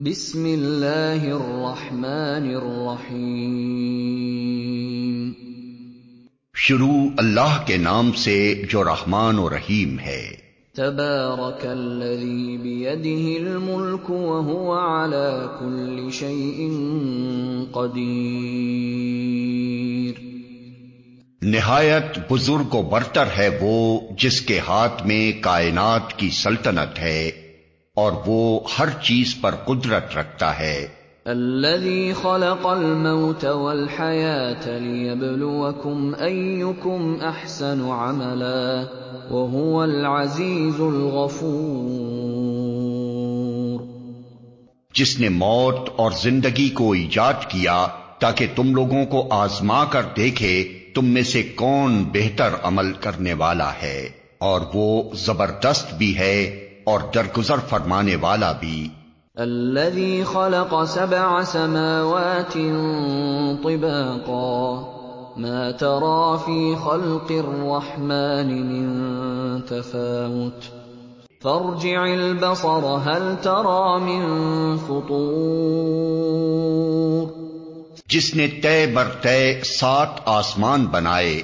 بسم اللہ الرحمن الرحیم۔ شروع اللہ کے نام سے جو رحمان و رحیم ہے۔ تبارک الذی بیدہ الملک وهو على كل شیء قدیر۔ نہایت بزرگ و برتر ہے وہ جس کے ہاتھ میں کائنات کی سلطنت ہے۔ اور وہ ہر چیز پر قدرت رکھتا ہے۔ الذي خلق الموت والحياة ليبلوكم أيكم أحسن عملا وهو العزيز الغفور۔ جس نے موت اور زندگی کو ایجاد کیا تاکہ تم لوگوں کو آزما کر دیکھے تم میں سے کون بہتر عمل کرنے والا ہے۔ اور وہ زبردست بھی ہے۔ اور درگزر فرمانے والا بھی۔ الذي خلق سبع سماوات طباقا ما ترى في خلق الرحمن من تفاوت. فارجع البصر هل ترى من فطور؟ جس نے طے بر طے سات آسمان بنائے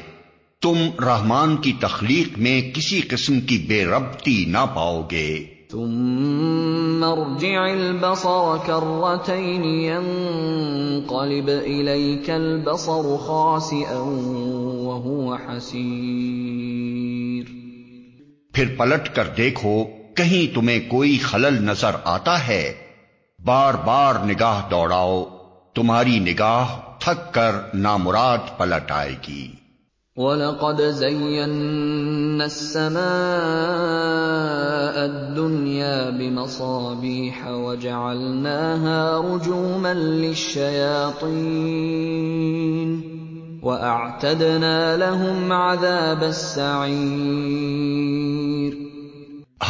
تم رحمان کی تخلیق میں کسی قسم کی بے ربطی نہ پاؤ گے۔ ثم ارجع البصر كرتين ينقلب إليك البصر خاسئا وهو حسير۔ پھر پلٹ کر دیکھو کہیں تمہیں کوئی خلل نظر آتا ہے؟ بار بار نگاہ دوڑاؤ تمہاری نگاہ تھک کر نامراد پلٹ آئے گی۔ وَلَقَدْ زَيَّنَّا السَّمَاءَ الدُّنْيَا بِمَصَابِيحَ وَجَعَلْنَاهَا رُجُومًا لِلشَّيَاطِينِ وَأَعْتَدْنَا لَهُمْ عَذَابَ السَّعِيرِ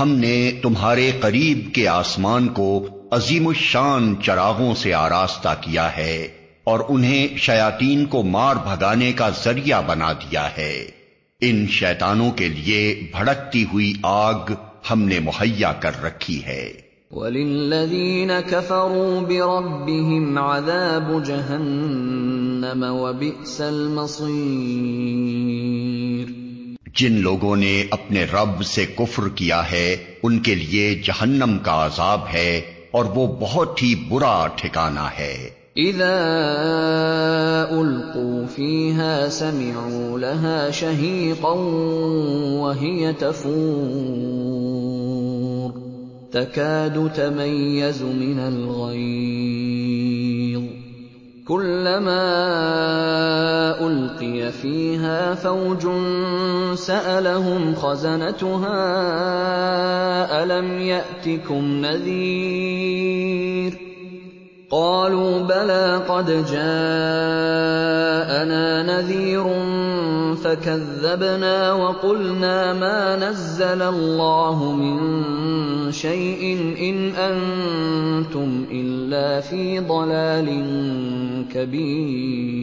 ہم نے تمہارے قریب کے آسمان کو عظیم الشان چراغوں سے آراستہ کیا ہے۔ اور انہیں شیاتین کو مار بھگانے کا ذریعہ بنا دیا ہے۔ ان شیطانوں کے لیے بھڑکتی ہوئی آگ ہم نے مہیا کر رکھی ہے۔ وَلِلَّذِينَ كَفَرُوا بِرَبِّهِمْ عَذَابُ جَهَنَّمَ وَبِئْسَ الْمَصِيرُ۔ جن لوگوں نے اپنے رب سے کفر کیا ہے ان کے لیے جہنم کا عذاب ہے اور وہ بہت ہی برا ٹھکانہ ہے۔ اذا القوا فيها سمعوا لها شهيقا وهي تفور تكاد تميز من الغيظ كلما القي فيها فوج سالهم خزنتها الم ياتكم نذير قَالُوا بَلَىٰ قَدْ جَاءَنَا نَذِيرٌ فَكَذَّبْنَا وَقُلْنَا مَا نَزَّلَ اللَّهُ مِن شَيْءٍ إِنْ أَنتُمْ إِلَّا فِي ضَلَالٍ كَبِيرٍ.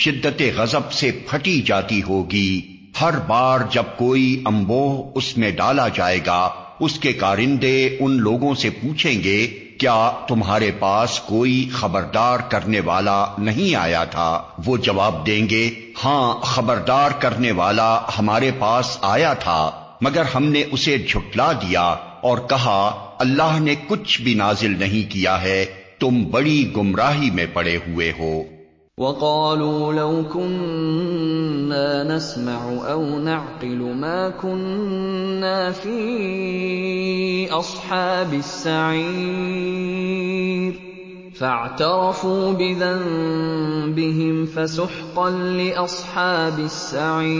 شدت غضب سے پھٹی جاتی ہوگی۔ ہر بار جب کوئی امبوہ اس میں ڈالا جائے گا، اس کے کارندے ان لوگوں سے پوچھیں گے، کیا تمہارے پاس کوئی خبردار کرنے والا نہیں آیا تھا؟ وہ جواب دیں گے ہاں خبردار کرنے والا ہمارے پاس آیا تھا، مگر ہم نے اسے جھٹلا دیا اور کہا، اللہ نے کچھ بھی نازل نہیں کیا ہے، تم بڑی گمراہی میں پڑے ہوئے ہو۔ وقالوا لو كنا نسمع أو نعقل ما كنا في أصحاب السعير. فاعترفوا بذنبهم فسحقا لأصحاب السعير.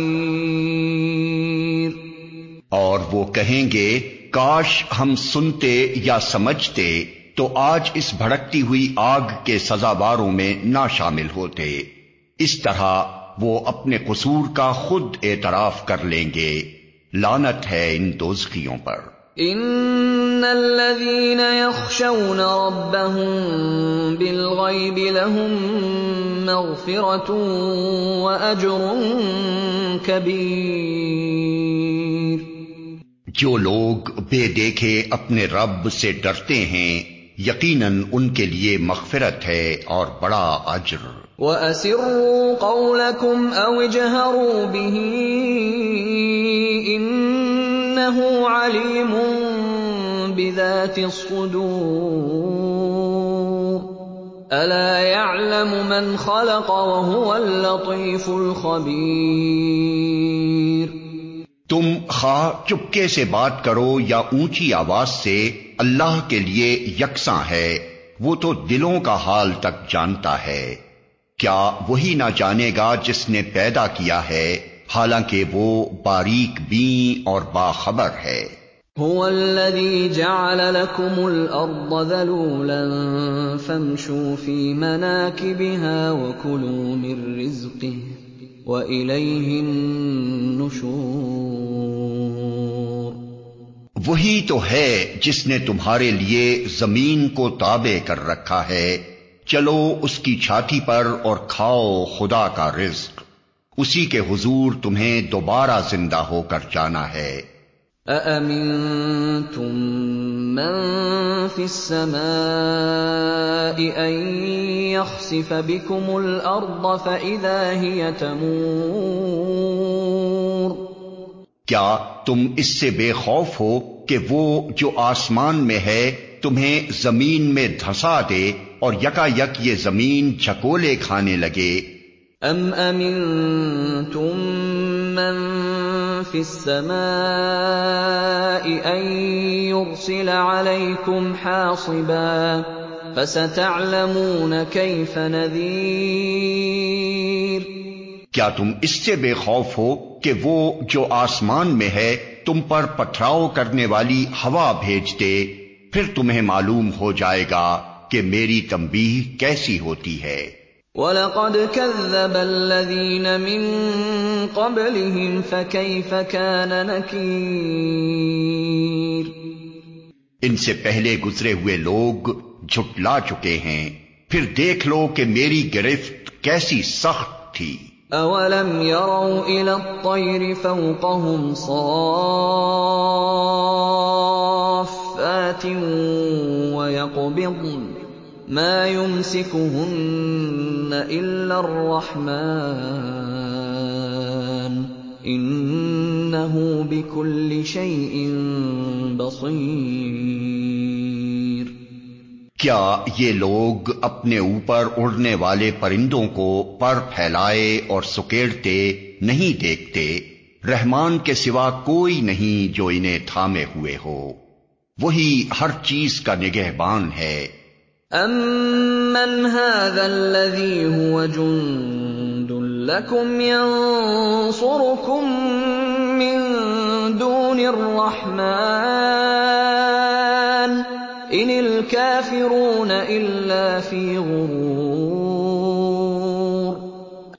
اور وہ کہیں گے کاش ہم سنتے یا سمجھتے۔ تو آج اس بھڑکتی ہوئی آگ کے سزاواروں میں نہ شامل ہوتے۔ اس طرح وہ اپنے قصور کا خود اعتراف کر لیں گے۔ لانت ہے ان دوزخیوں پر۔ ان الذين يخشون ربهم بالغيب لهم مغفرة واجر كبير جو لوگ بے دیکھے اپنے رب سے ڈرتے ہیں یقیناً ان کے لیے مغفرت ہے اور بڑا اجر۔ وَأَسِرُّوا قَوْلَكُمْ أَوْ اجْهَرُوا بِهِ إِنَّهُ عَلِيمٌ بِذَاتِ الصُّدُورِ۔ أَلَا يَعْلَمُ مَنْ خَلَقَ وَهُوَ اللَّطِيفُ الْخَبِيرُ۔ تم خواہ چپکے سے بات کرو یا اونچی آواز سے اللہ کے لیے یکساں ہے، وہ تو دلوں کا حال تک جانتا ہے۔ کیا وہی نہ جانے گا جس نے پیدا کیا ہے، حالانکہ وہ باریک بین اور باخبر ہے۔ هو الذي جعل لكم الارض ذلولا فامشوا في مناكبها وكلوا من رزقه۔ وَإِلَيْهِ النشور۔ وہی تو ہے جس نے تمہارے لیے زمین کو تابع کر رکھا ہے۔ چلو اس کی چھاتی پر اور کھاؤ خدا کا رزق۔ اسی کے حضور تمہیں دوبارہ زندہ ہو کر جانا ہے۔ أَأَمِنتُم مَّن فِي السَّمَاءِ أَن يَخْسِفَ بِكُمُ الْأَرْضَ فَإِذَا هِيَ تَمُورُ کیا تم اس سے بے خوف ہو کہ وہ جو آسمان میں ہے تمہیں زمین میں دھسا دے اور یکا یک یہ زمین چکولے کھانے لگے؟ ام امنتم من في السماء ان يرسل عليكم حاصبا فستعلمون كيف نذير کیا تم اس سے بے خوف ہو کہ وہ جو آسمان میں ہے تم پر پتھراؤ کرنے والی ہوا بھیج دے؟ پھر تمہیں معلوم ہو جائے گا کہ میری تنبیہ کیسی ہوتی ہے۔ وَلَقَدْ كَذَّبَ الَّذِينَ مِن قَبْلِهِمْ فَكَيْفَ كَانَ نَكِيرِ ان سے پہلے گزرے ہوئے لوگ جھٹلا چکے ہیں۔ پھر دیکھ لو کہ میری گرفت کیسی سخت تھی۔ أَوَلَمْ يَرَوْا إِلَى الطَّيْرِ فَوْقَهُمْ صَافَّاتٍ وَيَقْبِضْنَ ما يمسكهن الا الرحمن انه بكل شيء بصير۔ کیا یہ لوگ اپنے اوپر اڑنے والے پرندوں کو پر پھیلائے اور سکیڑتے نہیں دیکھتے؟ رحمان کے سوا کوئی نہیں جو انہیں تھامے ہوئے ہو۔ وہی ہر چیز کا نگہبان ہے۔ أَمَّنْ هَٰذَا الَّذِي هُوَ جُندٌ لَّكُمْ يَنصُرُكُم مِّن دُونِ الرَّحْمَٰنِ ۚ إِنِ الْكَافِرُونَ إِلَّا فِي غُرُورٍ.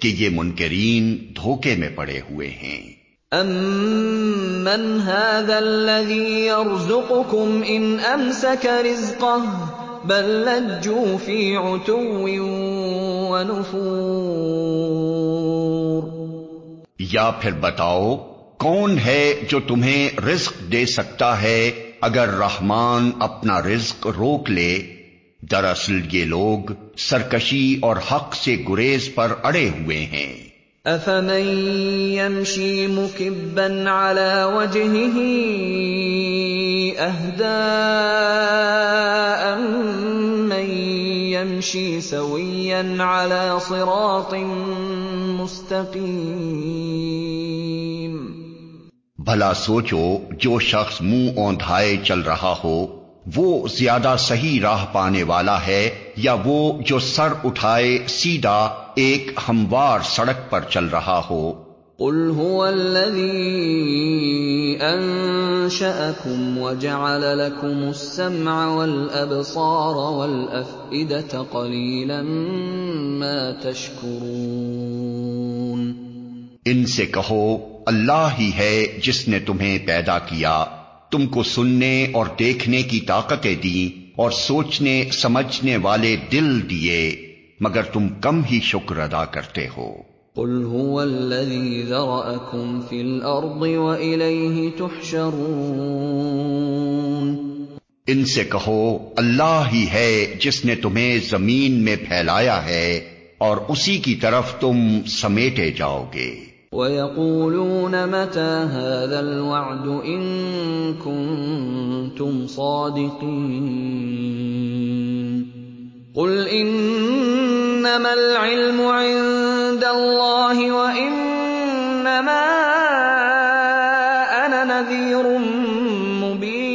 کہ یہ منکرین دھوکے میں پڑے ہوئے ہیں۔ امن هذا الذي يرزقكم ان امسك رزقه بل لجوا في عتو ونفور۔ یا پھر بتاؤ کون ہے جو تمہیں رزق دے سکتا ہے اگر رحمان اپنا رزق روک لے؟ دراصل یہ لوگ سرکشی اور حق سے گریز پر اڑے ہوئے ہیں۔ افمن يمشي مكبا على وجهه اهدى من يمشي سويا على صراط مستقيم۔ بھلا سوچو جو شخص منہ اوندھائے چل رہا ہو وہ زیادہ صحیح راہ پانے والا ہے یا وہ جو سر اٹھائے سیدھا ایک ہموار سڑک پر چل رہا ہو۔ قل هو الذي انشاكم وجعل لكم السمع والابصار والافئده قليلا ما تشكرون۔ ان سے کہو اللہ ہی ہے جس نے تمہیں پیدا کیا۔ تم کو سننے اور دیکھنے کی طاقتیں دی اور سوچنے سمجھنے والے دل دیے مگر تم کم ہی شکر ادا کرتے ہو۔ قل هو الذي ذرأكم في الأرض وإليه تحشرون۔ ان سے کہو اللہ ہی ہے جس نے تمہیں زمین میں پھیلایا ہے اور اسی کی طرف تم سمیٹے جاؤ گے۔ وَيَقُولُونَ مَتَىٰ هَٰذَا الْوَعْدُ إِن كُنتُمْ صَادِقِينَ قُلْ إِنَّمَا الْعِلْمُ عِندَ اللَّهِ وَإِنَّمَا أَنَا نَذِيرٌ مُّبِينٌ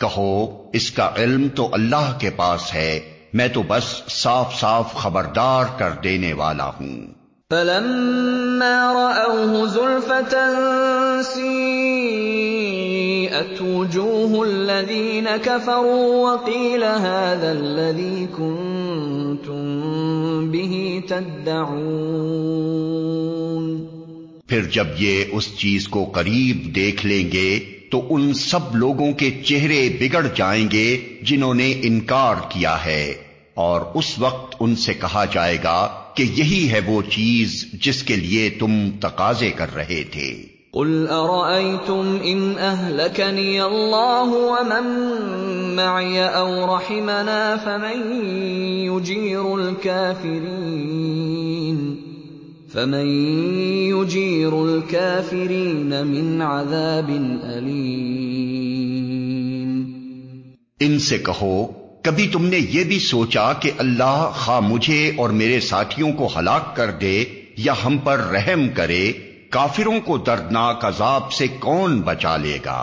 کہو اس کا علم تو اللہ کے پاس ہے میں تو بس صاف صاف خبردار کر دینے والا ہوں۔ فَلَمَّا رَأَوْهُ زُلْفَةً سِيئَتْ وُجُوهُ الَّذِينَ كَفَرُوا وَقِيلَ هَٰذَا الَّذِي كُنتُم بِهِ تَدَّعُونَ۔ پھر جب یہ اس چیز کو قریب دیکھ لیں گے تو ان سب لوگوں کے چہرے بگڑ جائیں گے جنہوں نے انکار کیا ہے۔ اور اس وقت ان سے کہا جائے گا کہ یہی ہے وہ چیز جس کے لیے تم تقاضے کر رہے تھے۔ قل ارأيتم ان اهلكني الله ومن معي او رحمنا فمن يجير الكافرين فمن يجير الكافرين من عذاب أليم۔ ان سے کہو کبھی تم نے یہ بھی سوچا کہ اللہ خواہ مجھے اور میرے ساتھیوں کو ہلاک کر دے یا ہم پر رحم کرے کافروں کو دردناک عذاب سے کون بچا لے گا؟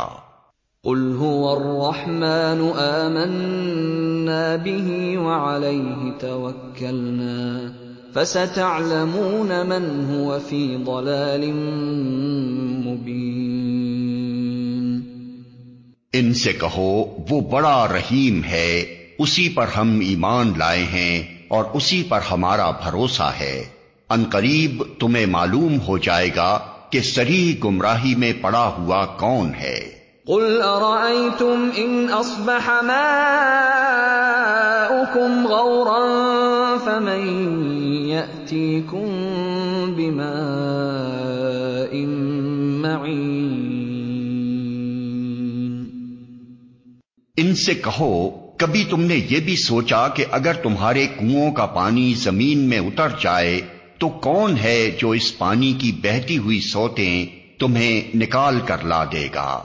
قل هو الرحمن آمنا به وعليه توكلنا فستعلمون من هو في ضلال مبين۔ ان سے کہو وہ بڑا رحیم ہے اسی پر ہم ایمان لائے ہیں اور اسی پر ہمارا بھروسہ ہے۔ ان قریب تمہیں معلوم ہو جائے گا کہ سری گمراہی میں پڑا ہوا کون ہے۔ قل ارأيتم ان اصبح ماؤكم غورا فمن يأتيكم بماء معين ان سے کہو، کبھی تم نے یہ بھی سوچا کہ اگر تمہارے کنووں کا پانی زمین میں اتر جائے، تو کون ہے جو اس پانی کی بہتی ہوئی سوتیں تمہیں نکال کر لا دے گا؟